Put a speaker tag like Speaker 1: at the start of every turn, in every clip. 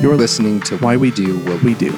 Speaker 1: You're listening to Why We Do What We Do.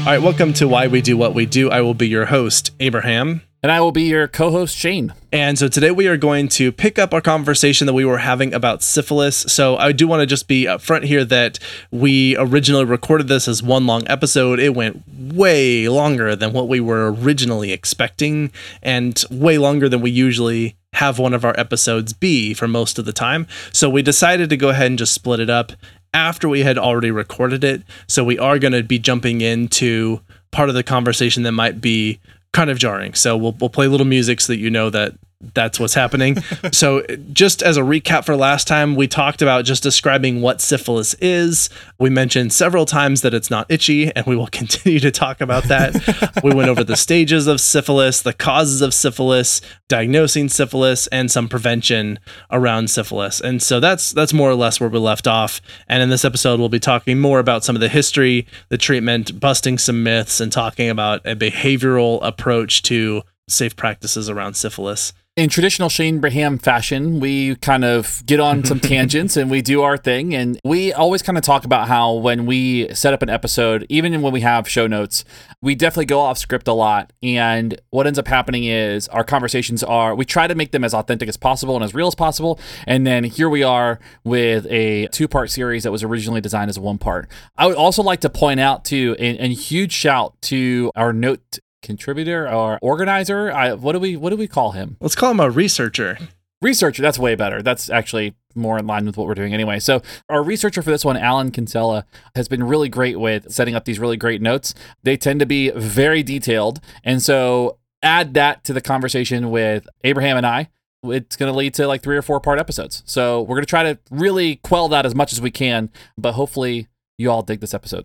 Speaker 2: All right, welcome to Why We Do What We Do. I will be your host, Abraham.
Speaker 3: And I will be your co host, Shane.
Speaker 2: And so today we are going to pick up our conversation that we were having about syphilis. So I do want to just be upfront here that we originally recorded this as one long episode. It went way longer than what we were originally expecting, and way longer than we usually have one of our episodes be for most of the time. So we decided to go ahead and just split it up after we had already recorded it. So we are going to be jumping into part of the conversation that might be kind of jarring. So we'll we'll play little music so that you know that that's what's happening. so, just as a recap for last time, we talked about just describing what syphilis is. We mentioned several times that it's not itchy, and we will continue to talk about that. we went over the stages of syphilis, the causes of syphilis, diagnosing syphilis, and some prevention around syphilis. And so that's that's more or less where we left off. And in this episode, we'll be talking more about some of the history, the treatment, busting some myths, and talking about a behavioral approach to safe practices around syphilis
Speaker 3: in traditional Shane Braham fashion, we kind of get on some tangents and we do our thing. And we always kind of talk about how when we set up an episode, even when we have show notes, we definitely go off script a lot. And what ends up happening is our conversations are, we try to make them as authentic as possible and as real as possible. And then here we are with a two part series that was originally designed as one part. I would also like to point out, too, a, a huge shout to our note contributor or organizer. I, what do we what do we call him?
Speaker 2: Let's call him a researcher.
Speaker 3: Researcher, that's way better. That's actually more in line with what we're doing anyway. So, our researcher for this one, Alan Kinsella, has been really great with setting up these really great notes. They tend to be very detailed. And so, add that to the conversation with Abraham and I. It's going to lead to like three or four part episodes. So, we're going to try to really quell that as much as we can. But hopefully, you all dig this episode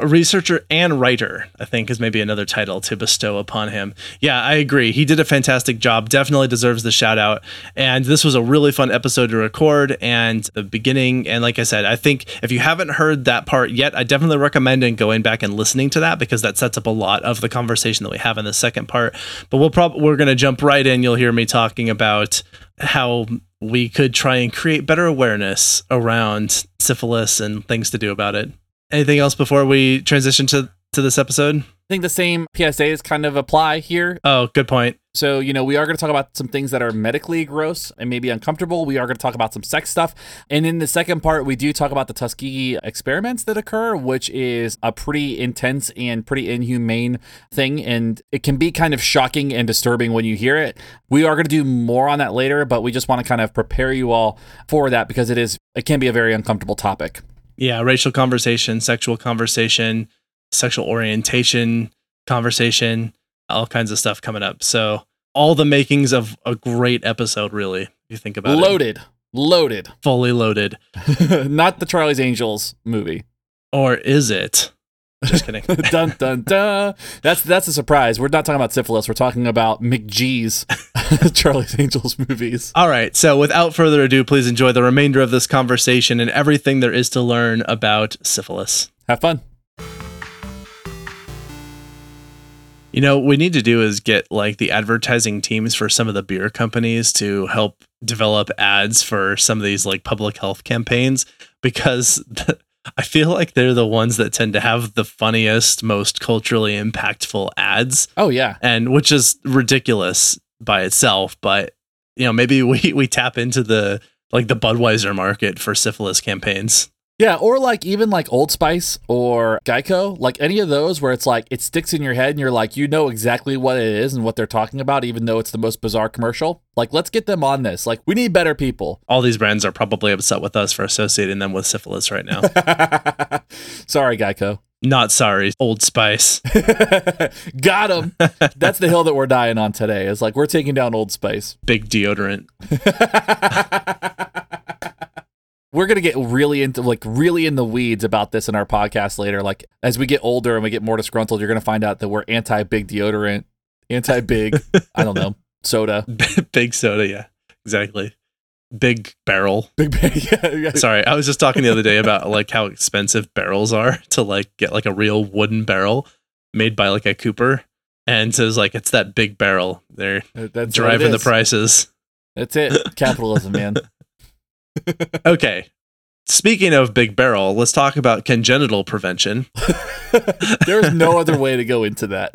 Speaker 2: a researcher and writer, I think, is maybe another title to bestow upon him. Yeah, I agree. He did a fantastic job. Definitely deserves the shout out. And this was a really fun episode to record. And the beginning, and like I said, I think if you haven't heard that part yet, I definitely recommend going back and listening to that because that sets up a lot of the conversation that we have in the second part. But we'll probably we're going to jump right in. You'll hear me talking about how we could try and create better awareness around syphilis and things to do about it. Anything else before we transition to to this episode?
Speaker 3: I think the same PSAs kind of apply here.
Speaker 2: Oh, good point.
Speaker 3: So, you know, we are going to talk about some things that are medically gross and maybe uncomfortable. We are going to talk about some sex stuff. And in the second part, we do talk about the Tuskegee experiments that occur, which is a pretty intense and pretty inhumane thing. And it can be kind of shocking and disturbing when you hear it. We are going to do more on that later, but we just want to kind of prepare you all for that because it is, it can be a very uncomfortable topic
Speaker 2: yeah, racial conversation, sexual conversation, sexual orientation conversation, all kinds of stuff coming up. So all the makings of a great episode, really. If you think about
Speaker 3: loaded,
Speaker 2: it,
Speaker 3: loaded,
Speaker 2: fully loaded.
Speaker 3: Not the Charlie's Angels movie,
Speaker 2: or is it? Just kidding.
Speaker 3: dun dun dun. That's that's a surprise. We're not talking about syphilis. We're talking about McG's Charlie's Angels movies.
Speaker 2: All right. So without further ado, please enjoy the remainder of this conversation and everything there is to learn about syphilis.
Speaker 3: Have fun.
Speaker 2: You know, what we need to do is get like the advertising teams for some of the beer companies to help develop ads for some of these like public health campaigns because the, I feel like they're the ones that tend to have the funniest, most culturally impactful ads.
Speaker 3: Oh yeah.
Speaker 2: And which is ridiculous by itself, but you know, maybe we we tap into the like the Budweiser market for syphilis campaigns.
Speaker 3: Yeah, or like even like Old Spice or Geico, like any of those where it's like it sticks in your head and you're like, you know exactly what it is and what they're talking about, even though it's the most bizarre commercial. Like, let's get them on this. Like, we need better people.
Speaker 2: All these brands are probably upset with us for associating them with syphilis right now.
Speaker 3: Sorry, Geico.
Speaker 2: Not sorry, Old Spice.
Speaker 3: Got him. That's the hill that we're dying on today. It's like we're taking down Old Spice.
Speaker 2: Big deodorant
Speaker 3: we're gonna get really into like really in the weeds about this in our podcast later. Like as we get older and we get more disgruntled, you're gonna find out that we're anti big deodorant, anti big, I don't know, soda.
Speaker 2: big soda, yeah. Exactly. Big barrel.
Speaker 3: Big yeah,
Speaker 2: yeah. Sorry, I was just talking the other day about like how expensive barrels are to like get like a real wooden barrel made by like a cooper. and says like it's that big barrel. They're
Speaker 3: That's
Speaker 2: driving the prices.
Speaker 3: That's it. Capitalism, man.
Speaker 2: Okay. Speaking of big barrel, let's talk about congenital prevention.
Speaker 3: There's no other way to go into that.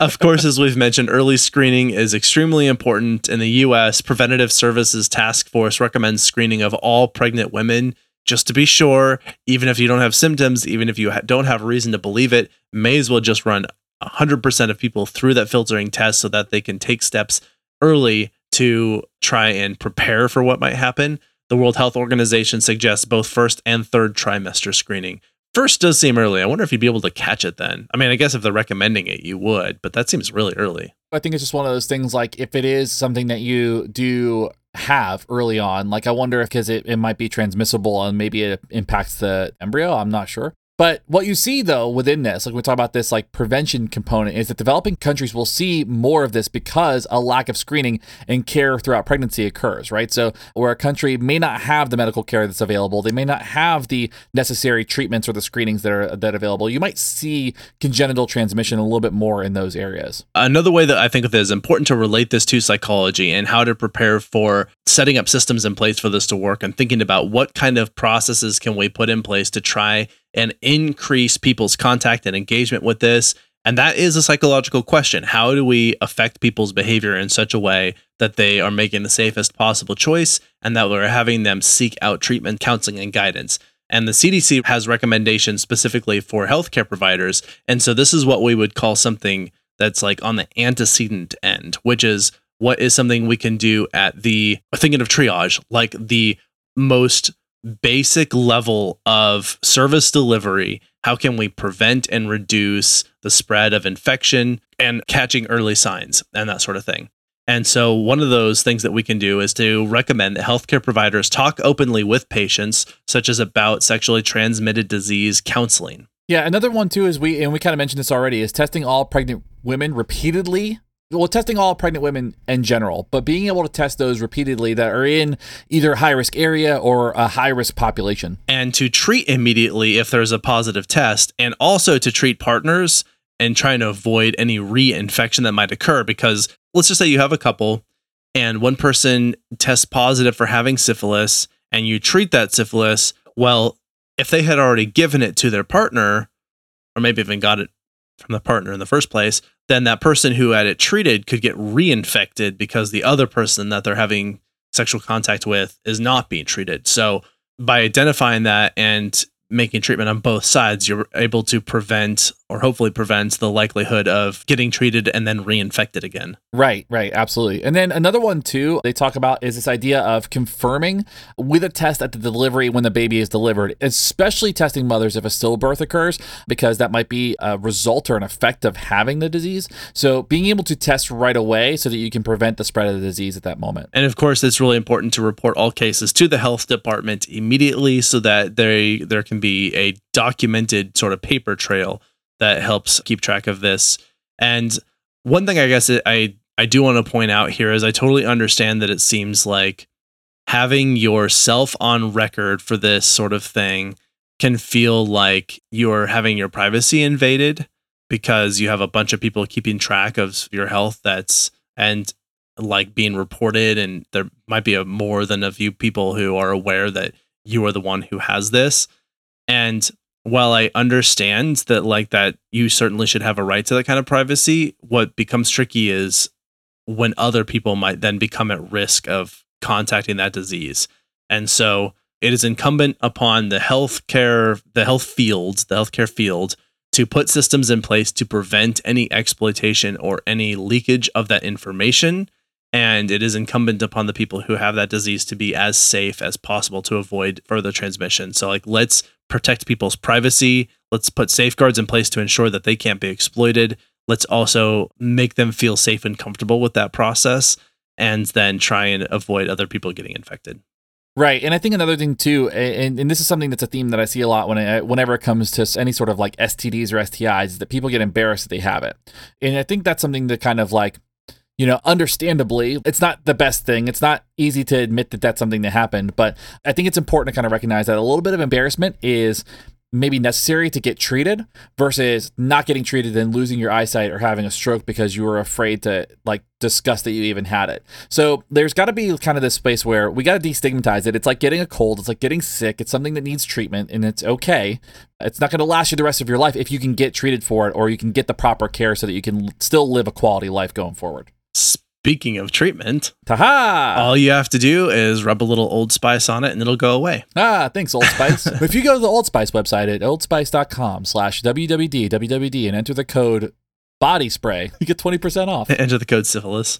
Speaker 2: Of course, as we've mentioned, early screening is extremely important. In the US, Preventative Services Task Force recommends screening of all pregnant women just to be sure, even if you don't have symptoms, even if you ha- don't have reason to believe it, may as well just run 100% of people through that filtering test so that they can take steps early to try and prepare for what might happen. The World Health Organization suggests both first and third trimester screening. First does seem early. I wonder if you'd be able to catch it then. I mean, I guess if they're recommending it, you would, but that seems really early.
Speaker 3: I think it's just one of those things like if it is something that you do have early on, like I wonder if because it, it might be transmissible and maybe it impacts the embryo. I'm not sure. But what you see though within this, like we talk about this like prevention component, is that developing countries will see more of this because a lack of screening and care throughout pregnancy occurs, right? So where a country may not have the medical care that's available, they may not have the necessary treatments or the screenings that are that are available. You might see congenital transmission a little bit more in those areas.
Speaker 2: Another way that I think it is important to relate this to psychology and how to prepare for setting up systems in place for this to work and thinking about what kind of processes can we put in place to try and increase people's contact and engagement with this. And that is a psychological question. How do we affect people's behavior in such a way that they are making the safest possible choice and that we're having them seek out treatment, counseling, and guidance? And the CDC has recommendations specifically for healthcare providers. And so this is what we would call something that's like on the antecedent end, which is what is something we can do at the thinking of triage, like the most basic level of service delivery. How can we prevent and reduce the spread of infection and catching early signs and that sort of thing? And so, one of those things that we can do is to recommend that healthcare providers talk openly with patients, such as about sexually transmitted disease counseling.
Speaker 3: Yeah, another one too is we and we kind of mentioned this already is testing all pregnant women repeatedly. Well, testing all pregnant women in general, but being able to test those repeatedly that are in either high risk area or a high risk population.
Speaker 2: and to treat immediately if there's a positive test, and also to treat partners and trying to avoid any reinfection that might occur. Because let's just say you have a couple and one person tests positive for having syphilis and you treat that syphilis. Well, if they had already given it to their partner, or maybe even got it from the partner in the first place, then that person who had it treated could get reinfected because the other person that they're having sexual contact with is not being treated. So by identifying that and making treatment on both sides, you're able to prevent or hopefully prevent the likelihood of getting treated and then reinfected again.
Speaker 3: Right, right, absolutely. And then another one too, they talk about is this idea of confirming with a test at the delivery when the baby is delivered, especially testing mothers if a stillbirth occurs, because that might be a result or an effect of having the disease. So being able to test right away so that you can prevent the spread of the disease at that moment.
Speaker 2: And of course, it's really important to report all cases to the health department immediately so that they there can be a documented sort of paper trail that helps keep track of this. And one thing I guess I I do want to point out here is I totally understand that it seems like having yourself on record for this sort of thing can feel like you're having your privacy invaded because you have a bunch of people keeping track of your health that's and like being reported and there might be a more than a few people who are aware that you are the one who has this and while i understand that like that you certainly should have a right to that kind of privacy what becomes tricky is when other people might then become at risk of contacting that disease and so it is incumbent upon the healthcare the health field the healthcare field to put systems in place to prevent any exploitation or any leakage of that information and it is incumbent upon the people who have that disease to be as safe as possible to avoid further transmission. So, like, let's protect people's privacy. Let's put safeguards in place to ensure that they can't be exploited. Let's also make them feel safe and comfortable with that process, and then try and avoid other people getting infected.
Speaker 3: Right, and I think another thing too, and, and this is something that's a theme that I see a lot when I, whenever it comes to any sort of like STDs or STIs, is that people get embarrassed that they have it, and I think that's something that kind of like you know, understandably, it's not the best thing. It's not easy to admit that that's something that happened, but I think it's important to kind of recognize that a little bit of embarrassment is maybe necessary to get treated versus not getting treated and losing your eyesight or having a stroke because you were afraid to like discuss that you even had it. So there's got to be kind of this space where we got to destigmatize it. It's like getting a cold, it's like getting sick, it's something that needs treatment and it's okay. It's not going to last you the rest of your life if you can get treated for it or you can get the proper care so that you can still live a quality life going forward.
Speaker 2: Speaking of treatment,
Speaker 3: Taha!
Speaker 2: all you have to do is rub a little Old Spice on it and it'll go away.
Speaker 3: Ah, thanks, Old Spice. if you go to the Old Spice website at oldspice.com slash WWD, WWD, and enter the code body spray, you get 20% off.
Speaker 2: Enter the code syphilis.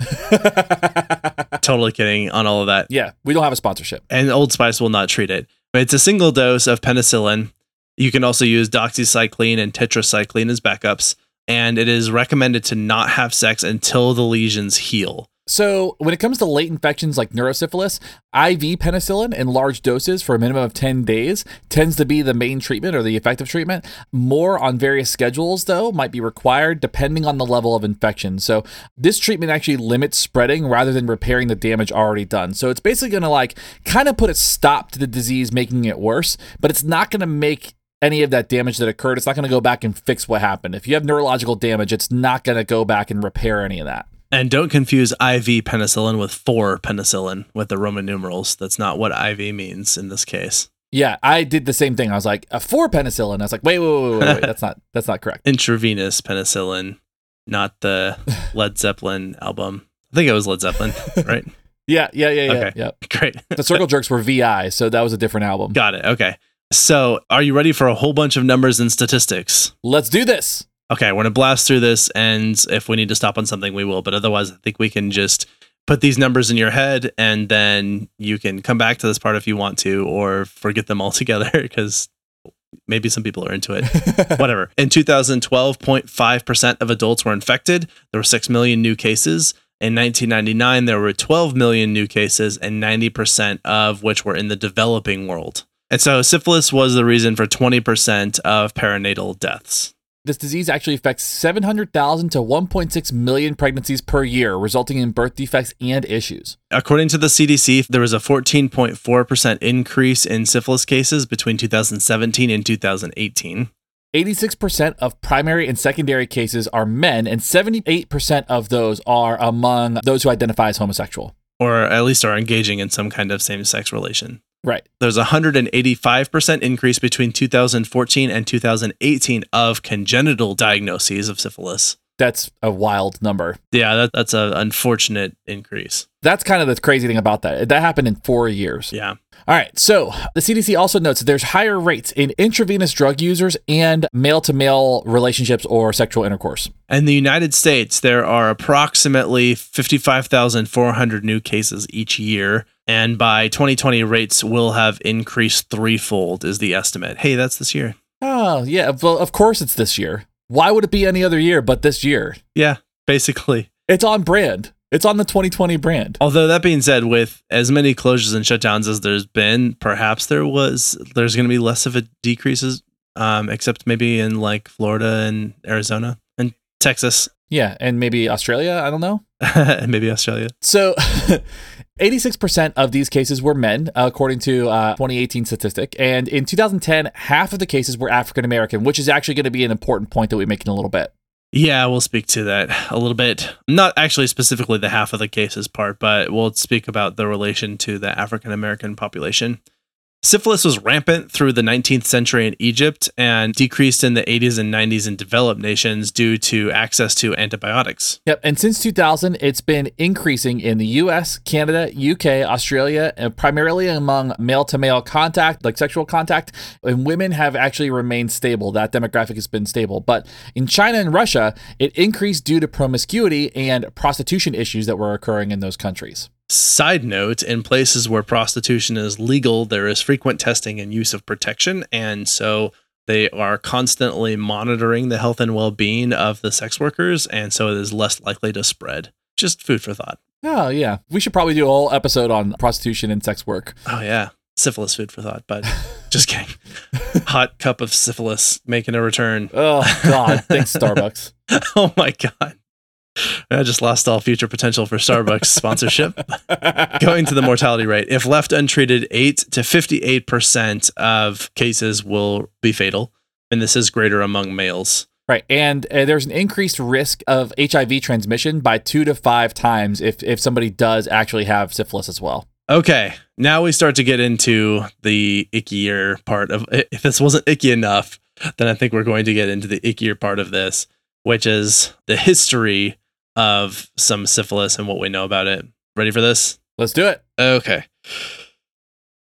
Speaker 2: totally kidding on all of that.
Speaker 3: yeah, we don't have a sponsorship.
Speaker 2: And Old Spice will not treat it. But it's a single dose of penicillin. You can also use doxycycline and tetracycline as backups. And it is recommended to not have sex until the lesions heal.
Speaker 3: So, when it comes to late infections like neurosyphilis, IV penicillin in large doses for a minimum of 10 days tends to be the main treatment or the effective treatment. More on various schedules, though, might be required depending on the level of infection. So, this treatment actually limits spreading rather than repairing the damage already done. So, it's basically going to like kind of put a stop to the disease, making it worse, but it's not going to make any of that damage that occurred. It's not going to go back and fix what happened. If you have neurological damage, it's not going to go back and repair any of that.
Speaker 2: And don't confuse IV penicillin with for penicillin with the Roman numerals. That's not what IV means in this case.
Speaker 3: Yeah, I did the same thing. I was like, a for penicillin. I was like, wait, wait, wait, wait, wait. That's not that's not correct.
Speaker 2: Intravenous penicillin, not the Led Zeppelin album. I think it was Led Zeppelin, right?
Speaker 3: Yeah, yeah, yeah, yeah.
Speaker 2: Okay.
Speaker 3: yeah.
Speaker 2: Great.
Speaker 3: The Circle Jerks were VI, so that was a different album.
Speaker 2: Got it. Okay. So, are you ready for a whole bunch of numbers and statistics?
Speaker 3: Let's do this.
Speaker 2: Okay, we're going to blast through this, and if we need to stop on something, we will. But otherwise, I think we can just put these numbers in your head, and then you can come back to this part if you want to, or forget them altogether because maybe some people are into it. Whatever. In 2012, 0.5% of adults were infected. There were 6 million new cases. In 1999, there were 12 million new cases, and 90% of which were in the developing world. And so syphilis was the reason for 20% of perinatal deaths.
Speaker 3: This disease actually affects 700,000 to 1.6 million pregnancies per year, resulting in birth defects and issues.
Speaker 2: According to the CDC, there was a 14.4% increase in syphilis cases between 2017 and 2018.
Speaker 3: 86% of primary and secondary cases are men, and 78% of those are among those who identify as homosexual.
Speaker 2: Or at least are engaging in some kind of same sex relation.
Speaker 3: Right.
Speaker 2: There's a 185% increase between 2014 and 2018 of congenital diagnoses of syphilis.
Speaker 3: That's a wild number.
Speaker 2: Yeah, that, that's an unfortunate increase.
Speaker 3: That's kind of the crazy thing about that. That happened in four years.
Speaker 2: Yeah.
Speaker 3: All right. So the CDC also notes that there's higher rates in intravenous drug users and male to male relationships or sexual intercourse.
Speaker 2: In the United States, there are approximately 55,400 new cases each year. And by 2020, rates will have increased threefold, is the estimate. Hey, that's this year.
Speaker 3: Oh, yeah. Well, of course it's this year. Why would it be any other year but this year?
Speaker 2: Yeah, basically.
Speaker 3: It's on brand. It's on the 2020 brand.
Speaker 2: Although that being said, with as many closures and shutdowns as there's been, perhaps there was there's going to be less of a decreases, um, except maybe in like Florida and Arizona and Texas,
Speaker 3: Yeah, and maybe Australia. I don't know.
Speaker 2: and maybe Australia.
Speaker 3: So, 86% of these cases were men, according to uh, 2018 statistic. And in 2010, half of the cases were African American, which is actually going to be an important point that we make in a little bit.
Speaker 2: Yeah, we'll speak to that a little bit. Not actually specifically the half of the cases part, but we'll speak about the relation to the African American population. Syphilis was rampant through the 19th century in Egypt and decreased in the 80s and 90s in developed nations due to access to antibiotics.
Speaker 3: Yep. And since 2000, it's been increasing in the US, Canada, UK, Australia, and primarily among male to male contact, like sexual contact. And women have actually remained stable. That demographic has been stable. But in China and Russia, it increased due to promiscuity and prostitution issues that were occurring in those countries.
Speaker 2: Side note, in places where prostitution is legal, there is frequent testing and use of protection. And so they are constantly monitoring the health and well being of the sex workers. And so it is less likely to spread. Just food for thought.
Speaker 3: Oh, yeah. We should probably do a whole episode on prostitution and sex work.
Speaker 2: Oh, yeah. Syphilis food for thought, but just kidding. Hot cup of syphilis making a return.
Speaker 3: Oh, God. Thanks, Starbucks.
Speaker 2: oh, my God. I just lost all future potential for Starbucks sponsorship. Going to the mortality rate. If left untreated, 8 to 58% of cases will be fatal. And this is greater among males.
Speaker 3: Right. And uh, there's an increased risk of HIV transmission by two to five times if, if somebody does actually have syphilis as well.
Speaker 2: Okay. Now we start to get into the ickier part of if this wasn't icky enough, then I think we're going to get into the ickier part of this, which is the history of some syphilis and what we know about it. Ready for this?
Speaker 3: Let's do it.
Speaker 2: Okay.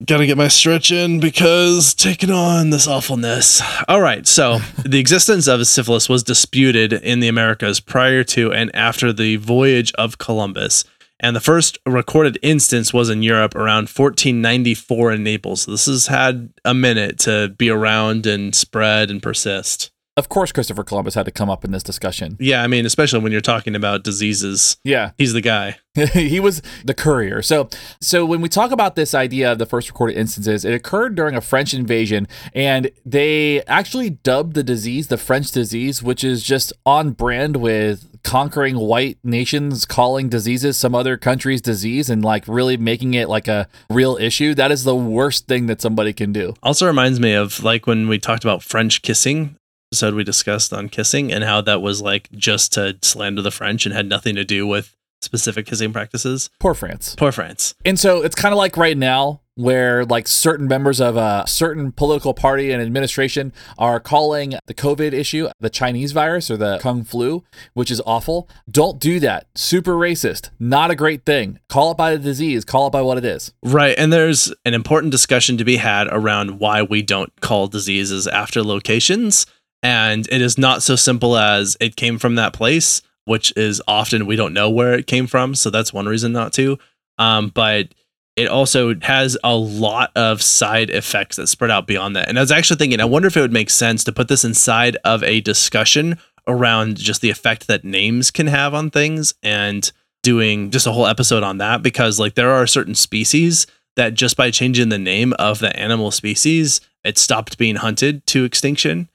Speaker 2: Gotta get my stretch in because taking on this awfulness. All right, so the existence of syphilis was disputed in the Americas prior to and after the voyage of Columbus. And the first recorded instance was in Europe around 1494 in Naples. So this has had a minute to be around and spread and persist.
Speaker 3: Of course, Christopher Columbus had to come up in this discussion.
Speaker 2: Yeah, I mean, especially when you're talking about diseases.
Speaker 3: Yeah.
Speaker 2: He's the guy.
Speaker 3: he was the courier. So, so when we talk about this idea of the first recorded instances, it occurred during a French invasion, and they actually dubbed the disease the French disease, which is just on brand with conquering white nations calling diseases some other country's disease and like really making it like a real issue. That is the worst thing that somebody can do.
Speaker 2: Also reminds me of like when we talked about French kissing episode we discussed on kissing and how that was like just to slander the French and had nothing to do with specific kissing practices.
Speaker 3: Poor France.
Speaker 2: Poor France.
Speaker 3: And so it's kind of like right now where like certain members of a certain political party and administration are calling the COVID issue the Chinese virus or the Kung flu, which is awful. Don't do that. Super racist. Not a great thing. Call it by the disease, call it by what it is.
Speaker 2: Right. And there's an important discussion to be had around why we don't call diseases after locations and it is not so simple as it came from that place, which is often we don't know where it came from. So that's one reason not to. Um, but it also has a lot of side effects that spread out beyond that. And I was actually thinking, I wonder if it would make sense to put this inside of a discussion around just the effect that names can have on things and doing just a whole episode on that because like there are certain species that just by changing the name of the animal species, it stopped being hunted to extinction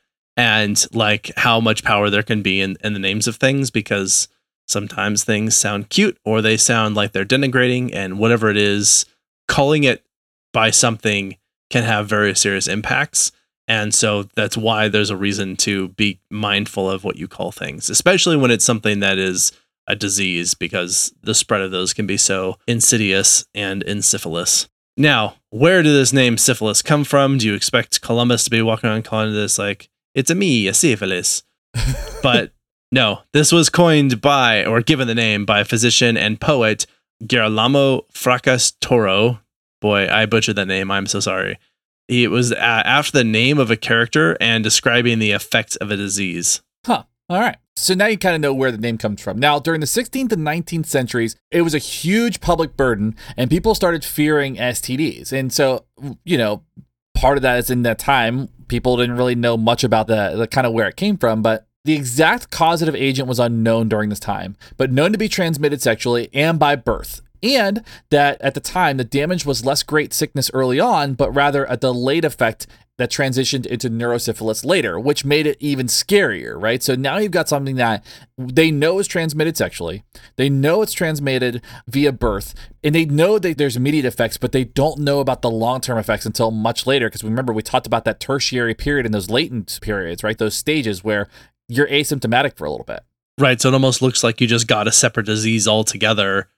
Speaker 2: and like how much power there can be in, in the names of things because sometimes things sound cute or they sound like they're denigrating and whatever it is calling it by something can have very serious impacts. And so that's why there's a reason to be mindful of what you call things especially when it's something that is a disease because the spread of those can be so insidious and encephalous now where did this name syphilis come from? Do you expect columbus to be walking around calling this like it's a me, a syphilis. but no, this was coined by, or given the name by physician and poet Girolamo Fracastoro. Boy, I butchered that name. I'm so sorry. It was uh, after the name of a character and describing the effects of a disease.
Speaker 3: Huh. All right. So now you kind of know where the name comes from. Now, during the 16th and 19th centuries, it was a huge public burden and people started fearing STDs. And so, you know, part of that is in that time, people didn't really know much about the, the kind of where it came from, but the exact causative agent was unknown during this time, but known to be transmitted sexually and by birth. And that at the time, the damage was less great sickness early on, but rather a delayed effect that transitioned into neurosyphilis later, which made it even scarier, right? So now you've got something that they know is transmitted sexually, they know it's transmitted via birth, and they know that there's immediate effects, but they don't know about the long term effects until much later. Because remember, we talked about that tertiary period and those latent periods, right? Those stages where you're asymptomatic for a little bit.
Speaker 2: Right. So it almost looks like you just got a separate disease altogether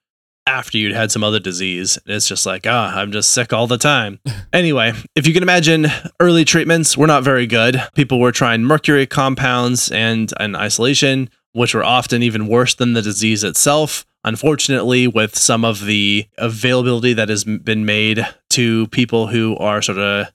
Speaker 2: after you'd had some other disease. It's just like, ah, I'm just sick all the time. anyway, if you can imagine, early treatments were not very good. People were trying mercury compounds and an isolation, which were often even worse than the disease itself. Unfortunately, with some of the availability that has been made to people who are sort of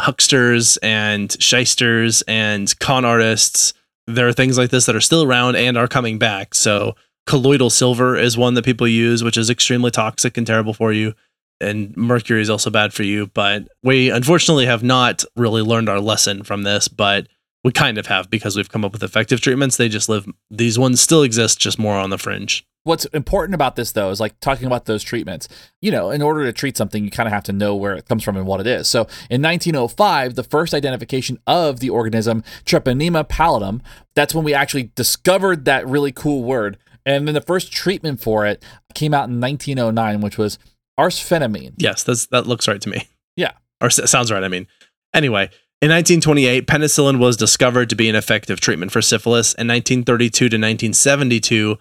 Speaker 2: hucksters and shysters and con artists, there are things like this that are still around and are coming back. So colloidal silver is one that people use, which is extremely toxic and terrible for you. And mercury is also bad for you. But we unfortunately have not really learned our lesson from this, but we kind of have because we've come up with effective treatments. They just live, these ones still exist, just more on the fringe.
Speaker 3: What's important about this, though, is like talking about those treatments. You know, in order to treat something, you kind of have to know where it comes from and what it is. So in 1905, the first identification of the organism, Treponema pallidum, that's when we actually discovered that really cool word And then the first treatment for it came out in 1909, which was arsphenamine.
Speaker 2: Yes, that's, that looks right to me.
Speaker 3: Yeah.
Speaker 2: Or sounds right, I mean. Anyway, in 1928, penicillin was discovered to be an effective treatment for syphilis. In 1932 to 1972,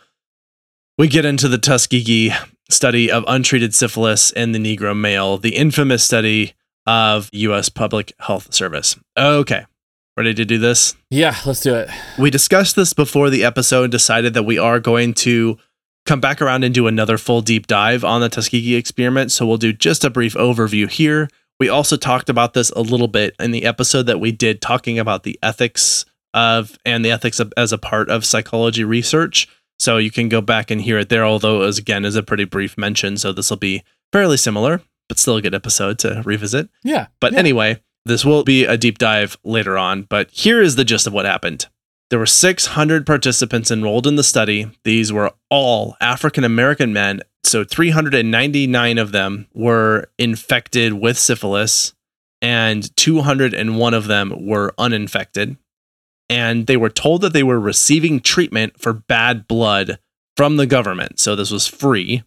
Speaker 2: we get into the Tuskegee study of untreated syphilis in the Negro male, the infamous study of U.S. Public Health Service. Okay, ready to do this?
Speaker 3: Yeah, let's do it.
Speaker 2: We discussed this before the episode and decided that we are going to come back around and do another full deep dive on the Tuskegee experiment. So we'll do just a brief overview here. We also talked about this a little bit in the episode that we did talking about the ethics of and the ethics of, as a part of psychology research. So you can go back and hear it there, although as again is a pretty brief mention. So this will be fairly similar, but still a good episode to revisit.
Speaker 3: Yeah.
Speaker 2: But
Speaker 3: Yeah.
Speaker 2: anyway, this will be a deep dive later on. But here is the gist of what happened. There were 600 participants enrolled in the study. These were all African American men. So 399 of them were infected with syphilis, and 201 of them were uninfected. And they were told that they were receiving treatment for bad blood from the government. So this was free.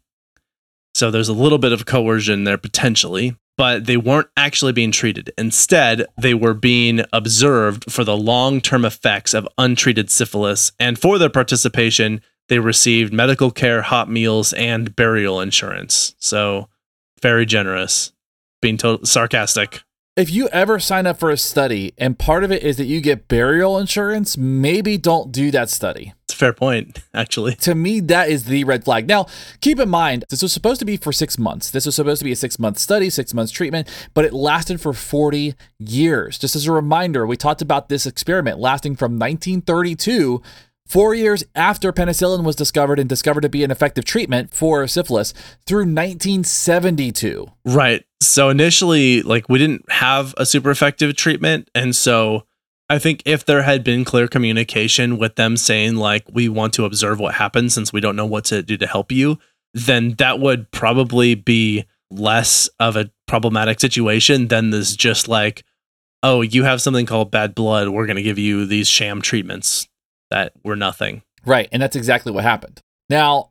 Speaker 2: So there's a little bit of coercion there potentially, but they weren't actually being treated. Instead, they were being observed for the long term effects of untreated syphilis. And for their participation, they received medical care, hot meals, and burial insurance. So very generous. Being total sarcastic.
Speaker 3: If you ever sign up for a study and part of it is that you get burial insurance, maybe don't do that study.
Speaker 2: A fair point, actually.
Speaker 3: To me, that is the red flag. Now, keep in mind, this was supposed to be for six months. This was supposed to be a six month study, six months treatment, but it lasted for 40 years. Just as a reminder, we talked about this experiment lasting from 1932 Four years after penicillin was discovered and discovered to be an effective treatment for syphilis through 1972.
Speaker 2: Right. So initially, like, we didn't have a super effective treatment. And so I think if there had been clear communication with them saying, like, we want to observe what happens since we don't know what to do to help you, then that would probably be less of a problematic situation than this just like, oh, you have something called bad blood. We're going to give you these sham treatments that were nothing.
Speaker 3: Right, and that's exactly what happened. Now,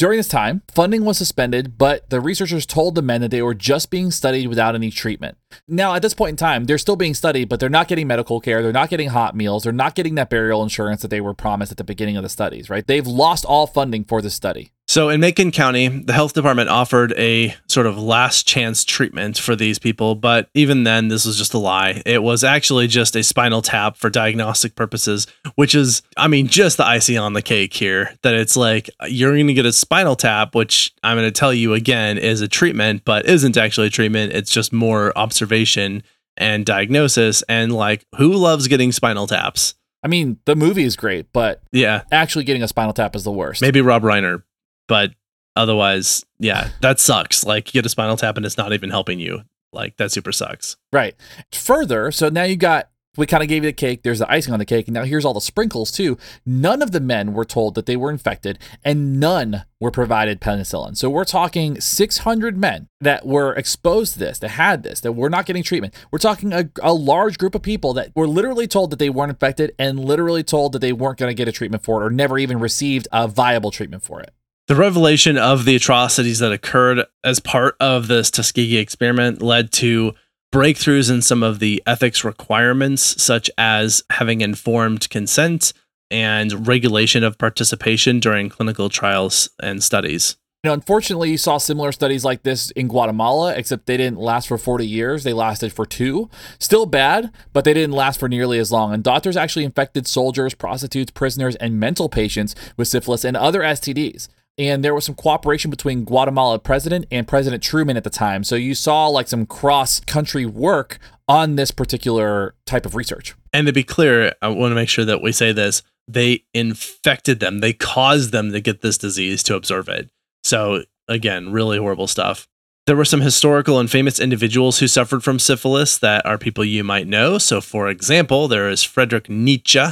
Speaker 3: during this time, funding was suspended, but the researchers told the men that they were just being studied without any treatment. Now, at this point in time, they're still being studied, but they're not getting medical care, they're not getting hot meals, they're not getting that burial insurance that they were promised at the beginning of the studies, right? They've lost all funding for this study.
Speaker 2: So in Macon County, the health department offered a sort of last chance treatment for these people, but even then, this was just a lie. It was actually just a spinal tap for diagnostic purposes, which is, I mean, just the icing on the cake here. That it's like you're going to get a spinal tap, which I'm going to tell you again is a treatment, but isn't actually a treatment. It's just more observation and diagnosis. And like, who loves getting spinal taps?
Speaker 3: I mean, the movie is great, but
Speaker 2: Yeah,
Speaker 3: actually getting a spinal tap is the worst.
Speaker 2: maybe Rob Reiner, but otherwise, yeah, that sucks. Like you get a spinal tap and it's not even helping you. Like that super sucks.
Speaker 3: Right. Further, so now you got we kind of gave you the cake. There's the icing on the cake, and now here's all the sprinkles too. None of the men were told that they were infected, and none were provided penicillin. So we're talking 600 men that were exposed to this, that had this, that were not getting treatment. We're talking a, a large group of people that were literally told that they weren't infected, and literally told that they weren't going to get a treatment for it, or never even received a viable treatment for it.
Speaker 2: The revelation of the atrocities that occurred as part of this Tuskegee experiment led to breakthroughs in some of the ethics requirements, such as having informed consent and regulation of participation during clinical trials and studies.
Speaker 3: Unfortunately, you saw similar studies like this in Guatemala, except they didn't last for 40 years. They lasted for two. Still bad, but they didn't last for nearly as long. And doctors actually infected soldiers, prostitutes, prisoners, and mental patients with syphilis and other STDs. And there was some cooperation between Guatemala president and President Truman at the time. So you saw like some cross country work on this particular type of research.
Speaker 2: And to be clear, I want to make sure that we say this they infected them, they caused them to get this disease to observe it. So, again, really horrible stuff. There were some historical and famous individuals who suffered from syphilis that are people you might know. So, for example, there is Friedrich Nietzsche,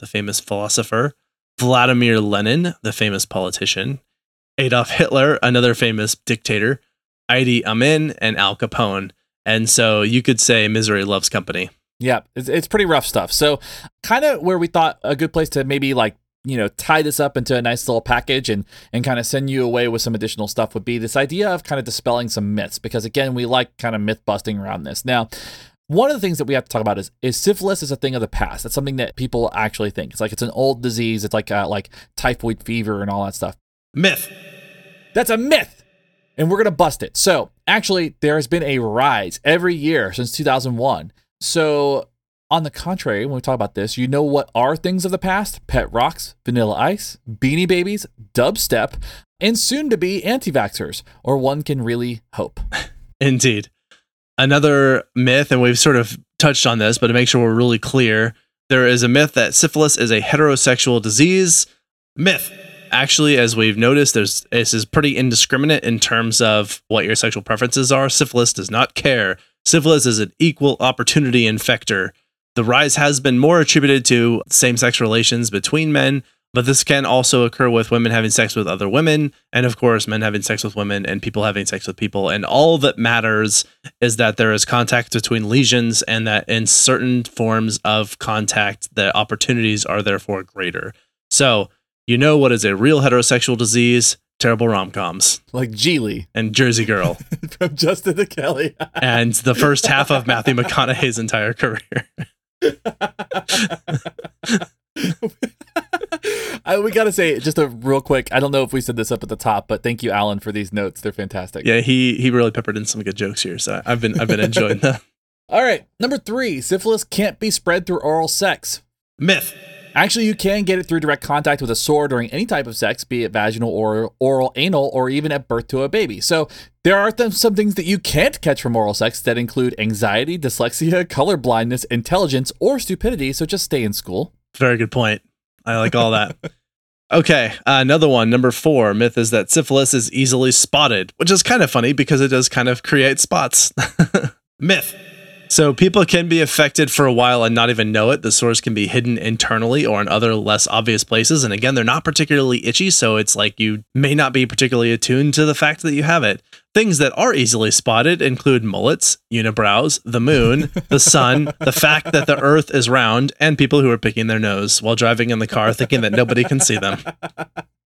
Speaker 2: the famous philosopher, Vladimir Lenin, the famous politician, Adolf Hitler, another famous dictator, Idi Amin, and Al Capone. And so you could say misery loves company.
Speaker 3: Yeah, it's, it's pretty rough stuff. So, kind of where we thought a good place to maybe like you know, tie this up into a nice little package and and kind of send you away with some additional stuff would be this idea of kind of dispelling some myths because again, we like kind of myth busting around this. Now, one of the things that we have to talk about is is syphilis is a thing of the past. It's something that people actually think. It's like it's an old disease. It's like uh, like typhoid fever and all that stuff.
Speaker 2: Myth.
Speaker 3: That's a myth. And we're going to bust it. So, actually, there has been a rise every year since 2001. So, on the contrary, when we talk about this, you know what are things of the past? Pet rocks, vanilla ice, beanie babies, dubstep, and soon to be anti vaxxers, or one can really hope.
Speaker 2: Indeed. Another myth, and we've sort of touched on this, but to make sure we're really clear, there is a myth that syphilis is a heterosexual disease. Myth. Actually, as we've noticed, there's this is pretty indiscriminate in terms of what your sexual preferences are. Syphilis does not care. Syphilis is an equal opportunity infector. The rise has been more attributed to same sex relations between men, but this can also occur with women having sex with other women, and of course, men having sex with women and people having sex with people. And all that matters is that there is contact between lesions, and that in certain forms of contact, the opportunities are therefore greater. So, you know what is a real heterosexual disease? Terrible rom coms
Speaker 3: Like Gigli
Speaker 2: and Jersey Girl,
Speaker 3: from Justin to Kelly.
Speaker 2: and the first half of Matthew McConaughey's entire career.
Speaker 3: I, we got to say, just a real quick, I don't know if we said this up at the top, but thank you, Alan, for these notes. They're fantastic.
Speaker 2: Yeah, he he really peppered in some good jokes here, so I've been I've been enjoying them.
Speaker 3: All right. Number three syphilis can't be spread through oral sex.
Speaker 2: Myth.
Speaker 3: Actually, you can get it through direct contact with a sore during any type of sex, be it vaginal or oral, anal, or even at birth to a baby. So there are th- some things that you can't catch from oral sex that include anxiety, dyslexia, color blindness, intelligence, or stupidity. So just stay in school.
Speaker 2: Very good point. I like all that. Okay, uh, another one, number four. Myth is that syphilis is easily spotted, which is kind of funny because it does kind of create spots. Myth. So people can be affected for a while and not even know it. The sores can be hidden internally or in other less obvious places. And again, they're not particularly itchy, so it's like you may not be particularly attuned to the fact that you have it. Things that are easily spotted include mullets, unibrows, the moon, the sun, the fact that the earth is round, and people who are picking their nose while driving in the car thinking that nobody can see them.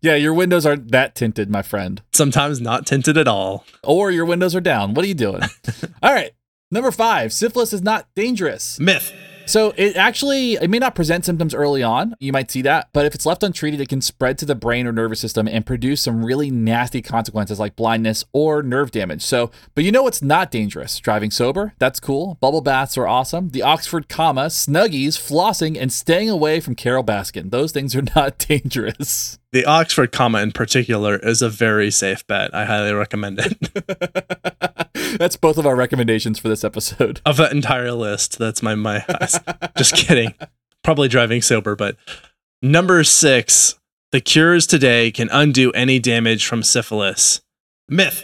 Speaker 3: Yeah, your windows aren't that tinted, my friend.
Speaker 2: Sometimes not tinted at all.
Speaker 3: Or your windows are down. What are you doing? All right. Number five, syphilis is not dangerous.
Speaker 2: Myth.
Speaker 3: So it actually it may not present symptoms early on. You might see that, but if it's left untreated, it can spread to the brain or nervous system and produce some really nasty consequences like blindness or nerve damage. So, but you know what's not dangerous? Driving sober, that's cool. Bubble baths are awesome. The Oxford comma, snuggies, flossing, and staying away from Carole Baskin. Those things are not dangerous.
Speaker 2: The Oxford comma in particular is a very safe bet. I highly recommend it.
Speaker 3: that's both of our recommendations for this episode.
Speaker 2: of that entire list. That's my my. just kidding. Probably driving sober, but number six. The cures today can undo any damage from syphilis. Myth.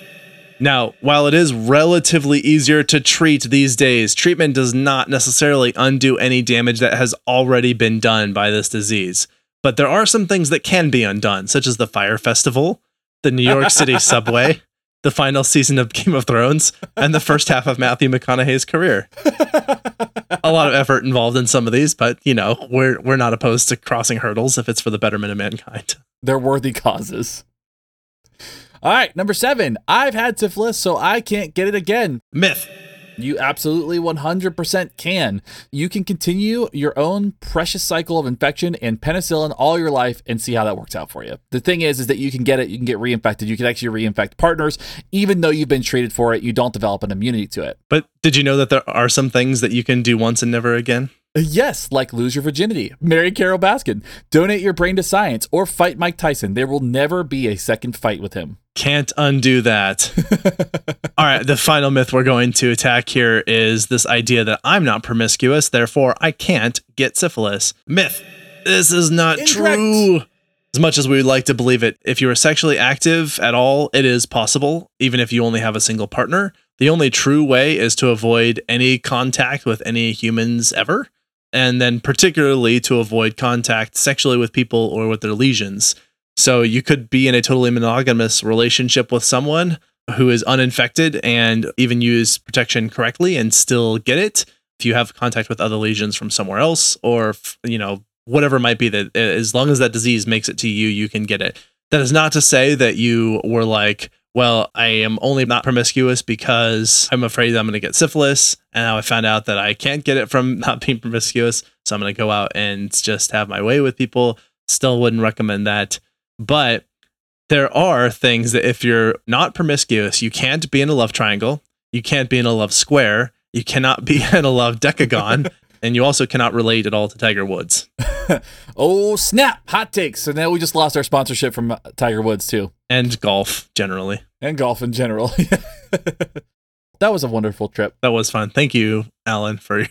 Speaker 2: Now, while it is relatively easier to treat these days, treatment does not necessarily undo any damage that has already been done by this disease. But there are some things that can be undone, such as the Fyre Festival, the New York City subway, the final season of Game of Thrones, and the first half of Matthew McConaughey's career. a lot of effort involved in some of these, but you know, we're we're not opposed to crossing hurdles if it's for the betterment of mankind.
Speaker 3: They're worthy causes. All right, number seven. I've had syphilis, so I can't get it again.
Speaker 2: Myth.
Speaker 3: You absolutely 100% can. You can continue your own precious cycle of infection and penicillin all your life and see how that works out for you. The thing is, is that you can get it, you can get reinfected, you can actually reinfect partners, even though you've been treated for it, you don't develop an immunity to it.
Speaker 2: But did you know that there are some things that you can do once and never again?
Speaker 3: Yes, like lose your virginity, marry Carole Baskin, donate your brain to science, or fight Mike Tyson. There will never be a second fight with him.
Speaker 2: Can't undo that. All right, the final myth we're going to attack here is this idea that I'm not promiscuous, therefore I can't get syphilis. Myth. This is not true. As much as we would like to believe it, if you are sexually active at all, it is possible, even if you only have a single partner. The only true way is to avoid any contact with any humans ever, and then particularly to avoid contact sexually with people or with their lesions. So you could be in a totally monogamous relationship with someone who is uninfected and even use protection correctly and still get it if you have contact with other lesions from somewhere else or you know whatever might be that eh, as long as that disease makes it to you, you can get it. That is not to say that you were like, well, I am only not promiscuous because I'm afraid I'm going to get syphilis. And now I found out that I can't get it from not being promiscuous. So I'm going to go out and just have my way with people. Still wouldn't recommend that. But there are things that if you're not promiscuous, you can't be in a love triangle, you can't be in a love square, you cannot be in a love decagon, and you also cannot relate at all to Tiger Woods.
Speaker 3: oh, snap! Hot takes. So now we just lost our sponsorship from uh, Tiger Woods, too.
Speaker 2: And golf, generally.
Speaker 3: And golf in general. that was a wonderful trip.
Speaker 2: That was fun. Thank you, Alan, for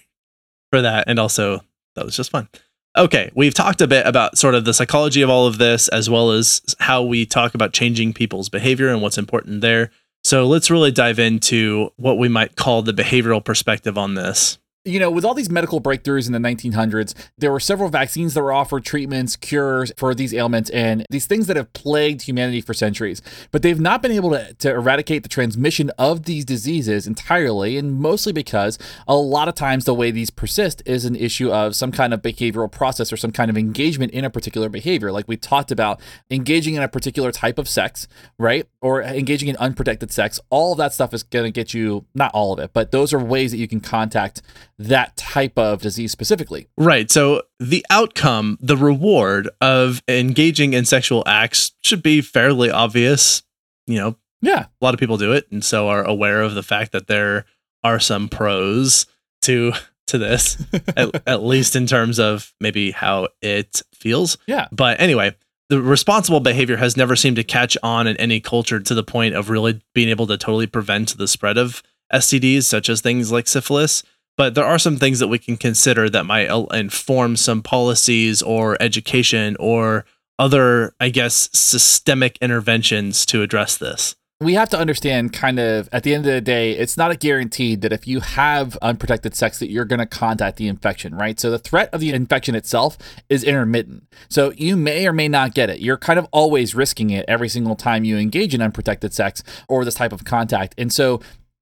Speaker 2: for that. And also, that was just fun. Okay, we've talked a bit about sort of the psychology of all of this, as well as how we talk about changing people's behavior and what's important there. So let's really dive into what we might call the behavioral perspective on this
Speaker 3: you know, with all these medical breakthroughs in the 1900s, there were several vaccines that were offered, treatments, cures for these ailments, and these things that have plagued humanity for centuries. But they've not been able to, to eradicate the transmission of these diseases entirely, and mostly because a lot of times the way these persist is an issue of some kind of behavioral process or some kind of engagement in a particular behavior. Like we talked about engaging in a particular type of sex, right? Or engaging in unprotected sex. All of that stuff is going to get you, not all of it, but those are ways that you can contact that type of disease specifically.
Speaker 2: Right. So the outcome, the reward of engaging in sexual acts should be fairly obvious. You know,
Speaker 3: yeah,
Speaker 2: a lot of people do it and so are aware of the fact that there are some pros to to this at, at least in terms of maybe how it feels.
Speaker 3: Yeah.
Speaker 2: But anyway, the responsible behavior has never seemed to catch on in any culture to the point of really being able to totally prevent the spread of STDs, such as things like syphilis but there are some things that we can consider that might uh, inform some policies or education or other, I guess, systemic interventions to address this.
Speaker 3: We have to understand kind of at the end of the day, it's not a guaranteed that if you have unprotected sex that you're going to contact the infection, right? So the threat of the infection itself is intermittent. So you may or may not get it. You're kind of always risking it every single time you engage in unprotected sex or this type of contact. And so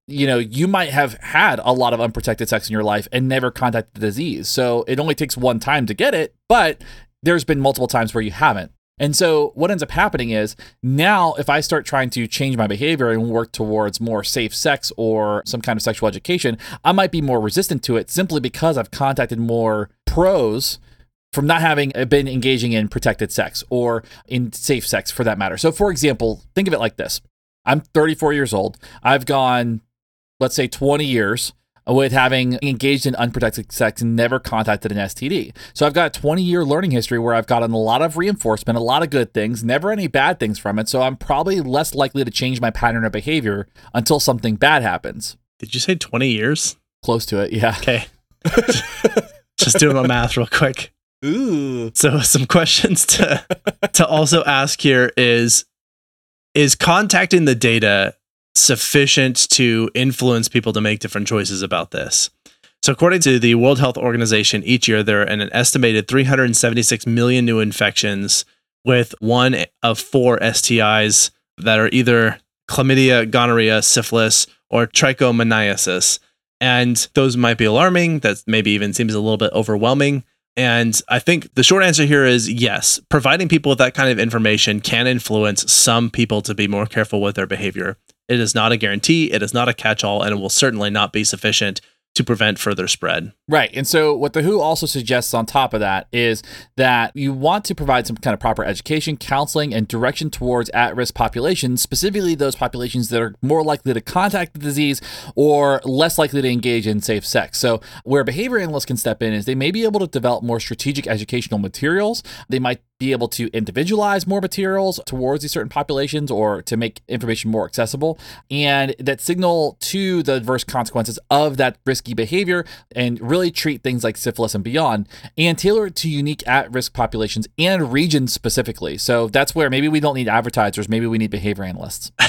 Speaker 3: you know, you might have had a lot of unprotected sex in your life and never contacted the disease. So it only takes one time to get it, but there's been multiple times where you haven't. And so what ends up happening is now if I start trying to change my behavior and work towards more safe sex or some kind of sexual education, I might be more resistant to it simply because I've contacted more pros from not having been engaging in protected sex or in safe sex for that matter. So for example, think of it like this. I'm 34 years old. I've gone let's say 20 years with having engaged in unprotected sex and never contacted an STD. So I've got a 20 year learning history where I've gotten a lot of reinforcement, a lot of good things, never any bad things from it. So I'm probably less likely to change my pattern of behavior until something bad happens.
Speaker 2: Did you say 20 years?
Speaker 3: Close to it, yeah.
Speaker 2: Okay. Just doing my math real quick.
Speaker 3: Ooh.
Speaker 2: So some questions to to also ask here is is contacting the data sufficient to influence people to make different choices about this. So, according to the World Health Organization, each year there are an estimated 376 million new infections, with one of four STIs that are either chlamydia, gonorrhea, syphilis, or trichomoniasis. And those might be alarming. That maybe even seems a little bit overwhelming. And I think the short answer here is yes, providing people with that kind of information can influence some people to be more careful with their behavior. It is not a guarantee, it is not a catch all, and it will certainly not be sufficient to prevent further spread.
Speaker 3: Right. And so, what the WHO also suggests on top of that is that you want to provide some kind of proper education, counseling, and direction towards at risk populations, specifically those populations that are more likely to contact the disease or less likely to engage in safe sex. So, where behavior analysts can step in is they may be able to develop more strategic educational materials. They might be able to individualize more materials towards these certain populations or to make information more accessible. And that signal to the adverse consequences of that risky behavior and really treat things like syphilis and beyond and tailor it to unique at-risk populations and regions specifically. So that's where maybe we don't need advertisers. Maybe we need behavior analysts.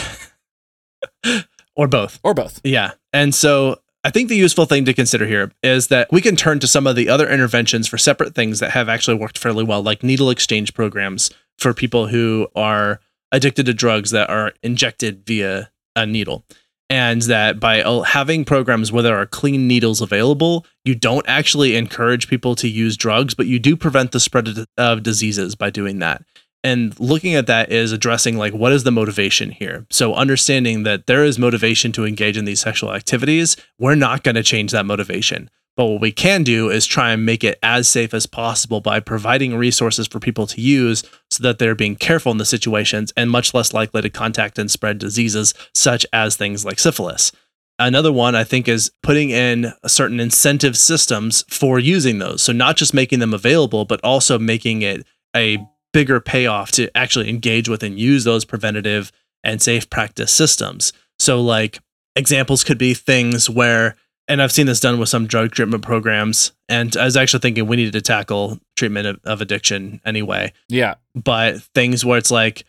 Speaker 2: Or both.
Speaker 3: Or both.
Speaker 2: Yeah. And so I think the useful thing to consider here is that we can turn to some of the other interventions for separate things that have actually worked fairly well, like needle exchange programs for people who are addicted to drugs that are injected via a needle. and that by having programs where there are clean needles available, you don't actually encourage people to use drugs, but you do prevent the spread of diseases by doing that. And looking at that is addressing like what is the motivation here. So understanding that there is motivation to engage in these sexual activities, we're not going to change that motivation. But what we can do is try and make it as safe as possible by providing resources for people to use so that they're being careful in the situations and much less likely to contact and spread diseases such as things like syphilis. Another one I think is putting in certain incentive systems for using those. So not just making them available, but also making it a bigger payoff to actually engage with and use those preventative and safe practice systems. So like examples could be things where and I've seen this done with some drug treatment programs. And I was actually thinking we needed to tackle treatment of, of, addiction anyway.
Speaker 3: Yeah.
Speaker 2: But things where it's like,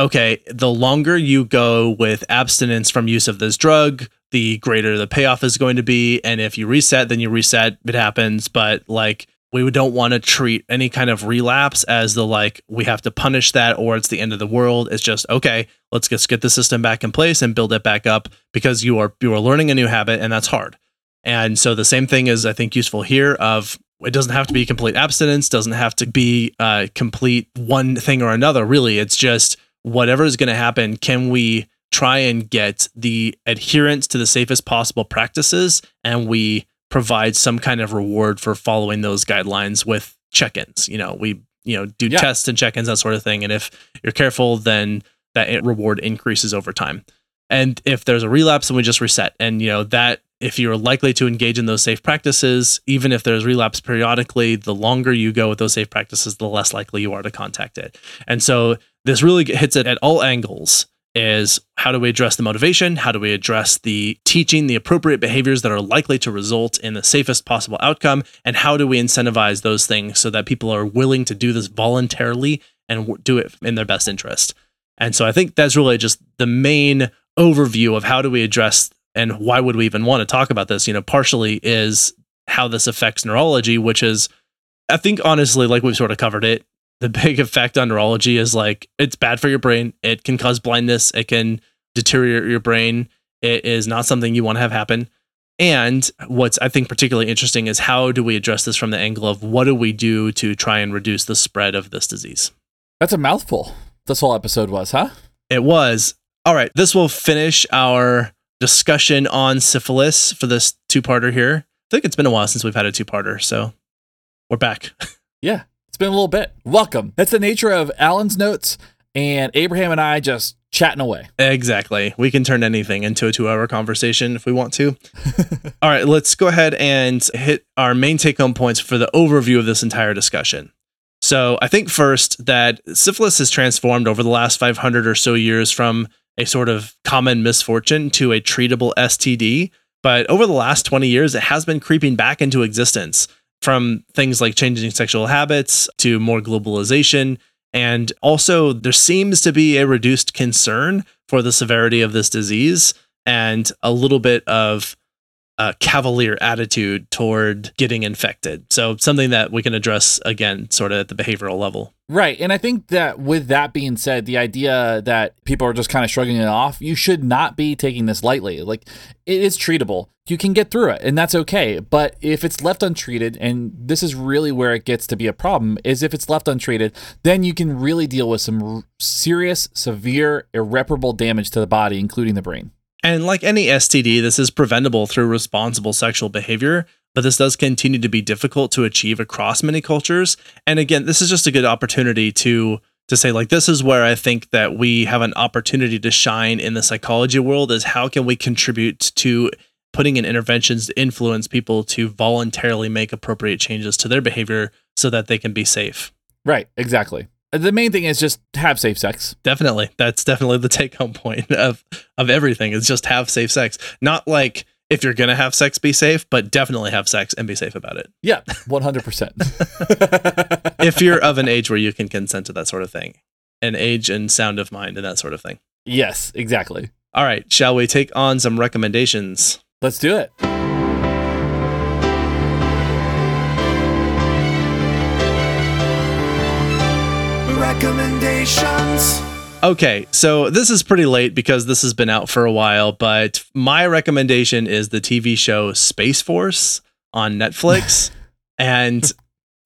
Speaker 2: okay, the longer you go with abstinence from use of this drug, the greater the payoff is going to be. And if you reset, then you reset, it happens. But like, we don't want to treat any kind of relapse as the like we have to punish that or it's the end of the world it's just okay let's just get the system back in place and build it back up because you are you are learning a new habit and that's hard and so the same thing is, I think, useful here. Of it doesn't have to be complete abstinence, doesn't have to be uh, complete one thing or another. Really, it's just whatever is going to happen. Can we try and get the adherence to the safest possible practices, and we provide some kind of reward for following those guidelines with check-ins. You know, we you know do yeah. tests and check-ins that sort of thing. And if you're careful, then that reward increases over time. And if there's a relapse, then we just reset. And you know that if you're likely to engage in those safe practices, even if there's relapse periodically, the longer you go with those safe practices, the less likely you are to contact it. And so this really hits it at all angles is how do we address the motivation? How do we address the teaching the appropriate behaviors that are likely to result in the safest possible outcome? And how do we incentivize those things so that people are willing to do this voluntarily and do it in their best interest? And so I think that's really just the main overview of how do we address and why would we even want to talk about this? You know, partially is how this affects neurology, which is, I think, honestly, like we've sort of covered it. The big effect on neurology is like it's bad for your brain. It can cause blindness. It can deteriorate your brain. It is not something you want to have happen. And what's I think particularly interesting is how do we address this from the angle of what do we do to try and reduce the spread of this disease?
Speaker 3: That's a mouthful. This whole episode was, huh?
Speaker 2: It was. All right, this will finish our discussion on syphilis for this two parter here. I think it's been a while since we've had a two parter, so we're back.
Speaker 3: yeah, it's been a little bit. Welcome. That's the nature of Alan's notes and Abraham and I just chatting away.
Speaker 2: Exactly. We can turn anything into a two hour conversation if we want to. All right, let's go ahead and hit our main take home points for the overview of this entire discussion. So, I think first that syphilis has transformed over the last 500 or so years from a sort of common misfortune to a treatable STD. But over the last 20 years, it has been creeping back into existence from things like changing sexual habits to more globalization. And also, there seems to be a reduced concern for the severity of this disease and a little bit of a cavalier attitude toward getting infected. So, something that we can address again, sort of at the behavioral level.
Speaker 3: Right. And I think that with that being said, the idea that people are just kind of shrugging it off, you should not be taking this lightly. Like, it is treatable. You can get through it, and that's okay. But if it's left untreated, and this is really where it gets to be a problem, is if it's left untreated, then you can really deal with some serious, severe, irreparable damage to the body, including the brain.
Speaker 2: And like any STD, this is preventable through responsible sexual behavior, but this does continue to be difficult to achieve across many cultures. And again, this is just a good opportunity to to say like this is where I think that we have an opportunity to shine in the psychology world is how can we contribute to putting in interventions to influence people to voluntarily make appropriate changes to their behavior so that they can be safe.
Speaker 3: Right, exactly the main thing is just have safe sex.
Speaker 2: Definitely. That's definitely the take home point of of everything is just have safe sex. Not like if you're going to have sex be safe, but definitely have sex and be safe about it.
Speaker 3: Yeah, 100%.
Speaker 2: if you're of an age where you can consent to that sort of thing. An age and sound of mind and that sort of thing.
Speaker 3: Yes, exactly.
Speaker 2: All right, shall we take on some recommendations?
Speaker 3: Let's do it.
Speaker 2: Recommendations. Okay, so this is pretty late because this has been out for a while, but my recommendation is the TV show Space Force on Netflix. and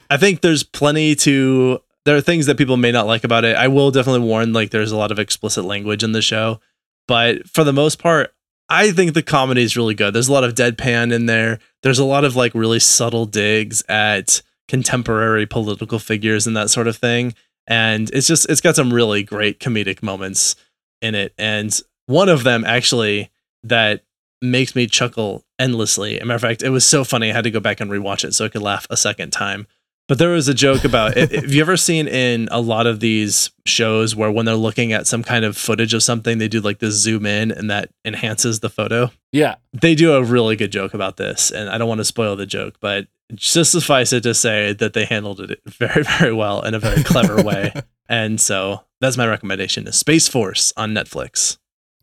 Speaker 2: I think there's plenty to there are things that people may not like about it. I will definitely warn like there's a lot of explicit language in the show, but for the most part, I think the comedy is really good. There's a lot of deadpan in there. There's a lot of like really subtle digs at contemporary political figures and that sort of thing and it's just it's got some really great comedic moments in it and one of them actually that makes me chuckle endlessly. As a matter of fact, it was so funny I had to go back and rewatch it so I could laugh a second time. But there was a joke about have you ever seen in a lot of these shows where when they're looking at some kind of footage of something, they do like this zoom in and that enhances the photo?
Speaker 3: Yeah.
Speaker 2: They do a really good joke about this. And I don't want to spoil the joke, but just suffice it to say that they handled it very, very well in a very clever way. And so that's my recommendation is Space Force on Netflix.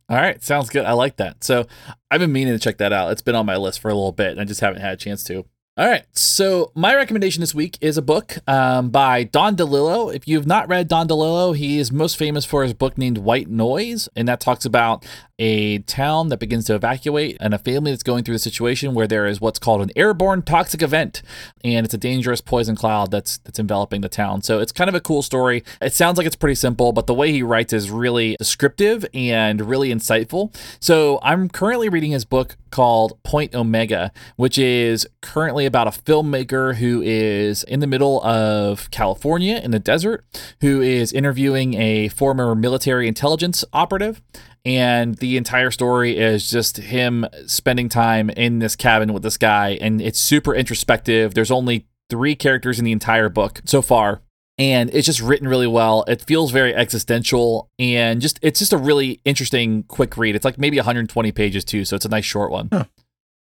Speaker 3: All right, sounds good. I like that. So I've been meaning to check that out. It's been on my list for a little bit, and I just haven't had a chance to. All right, so my recommendation this week is a book um, by Don DeLillo. If you've not read Don DeLillo, he is most famous for his book named White Noise, and that talks about a town that begins to evacuate and a family that's going through a situation where there is what's called an airborne toxic event, and it's a dangerous poison cloud that's that's enveloping the town. So it's kind of a cool story. It sounds like it's pretty simple, but the way he writes is really descriptive and really insightful. So I'm currently reading his book called Point Omega, which is currently about a filmmaker who is in the middle of California in the desert, who is interviewing a former military intelligence operative and the entire story is just him spending time in this cabin with this guy and it's super introspective there's only three characters in the entire book so far and it's just written really well it feels very existential and just it's just a really interesting quick read it's like maybe 120 pages too so it's a nice short one huh.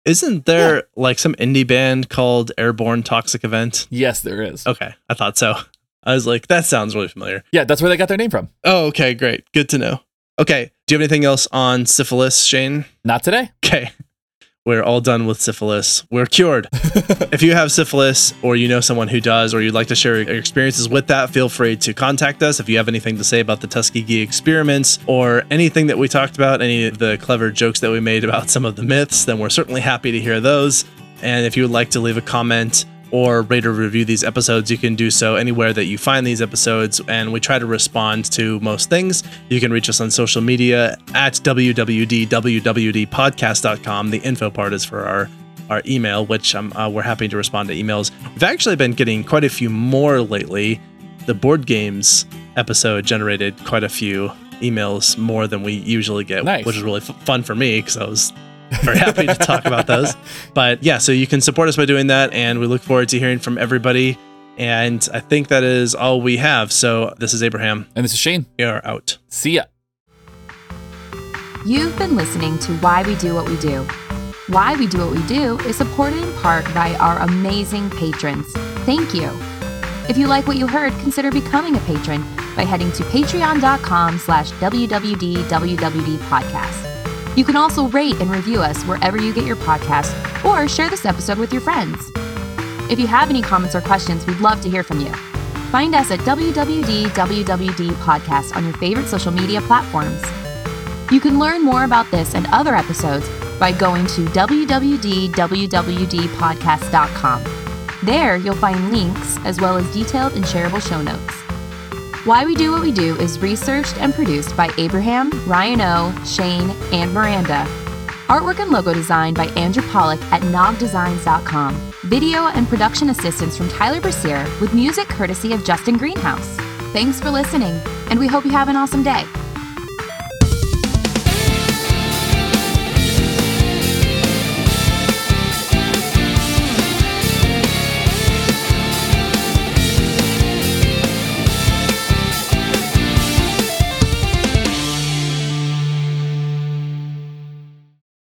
Speaker 2: Isn't there yeah. like some indie band called Airborne Toxic Event?
Speaker 3: Yes, there is.
Speaker 2: Okay, I thought so. I was like, that sounds really familiar.
Speaker 3: Yeah, that's where they got their name from.
Speaker 2: Oh, okay, great. Good to know. Okay. Do you have anything else on syphilis, Shane?
Speaker 3: Not today.
Speaker 2: Okay. We're all done with syphilis. We're cured. if you have syphilis or you know someone who does or you'd like to share your experiences with that, feel free to contact us. If you have anything to say about the Tuskegee experiments or anything that we talked about, any of the clever jokes that we made about some of the myths, then we're certainly happy to hear those. And if you would like to leave a comment or rate or review these episodes, you can do so anywhere that you find these episodes, and we try to respond to most things. You can reach us on social media at www.wwdpodcast.com. The info part is for our our email, which um, uh, we're happy to respond to emails. We've actually been getting quite a few more lately. The board games episode generated quite a few emails more than we usually get,
Speaker 3: nice.
Speaker 2: which is really f- fun for me because I was very happy to talk about those. But yeah, so you can support us by doing that, and we look forward to hearing from everybody. And I think that is all we have. So this is Abraham.
Speaker 3: And this is Shane.
Speaker 2: We are out.
Speaker 3: See ya.
Speaker 4: You've been listening to Why We Do What We Do. Why We Do What We Do is supported in part by our amazing patrons. Thank you. If you like what you heard, consider becoming a patron by heading to patreon.com slash wwdwwd podcast. You can also rate and review us wherever you get your podcast or share this episode with your friends. If you have any comments or questions, we'd love to hear from you. Find us at WWD Podcast on your favorite social media platforms. You can learn more about this and other episodes by going to www.wwdpodcast.com. There, you'll find links as well as detailed and shareable show notes. Why We Do What We Do is researched and produced by Abraham, Ryan O, Shane, and Miranda. Artwork and logo design by Andrew Pollock at nogdesigns.com. Video and production assistance from Tyler Brasier with music courtesy of Justin Greenhouse. Thanks for listening, and we hope you have an awesome day.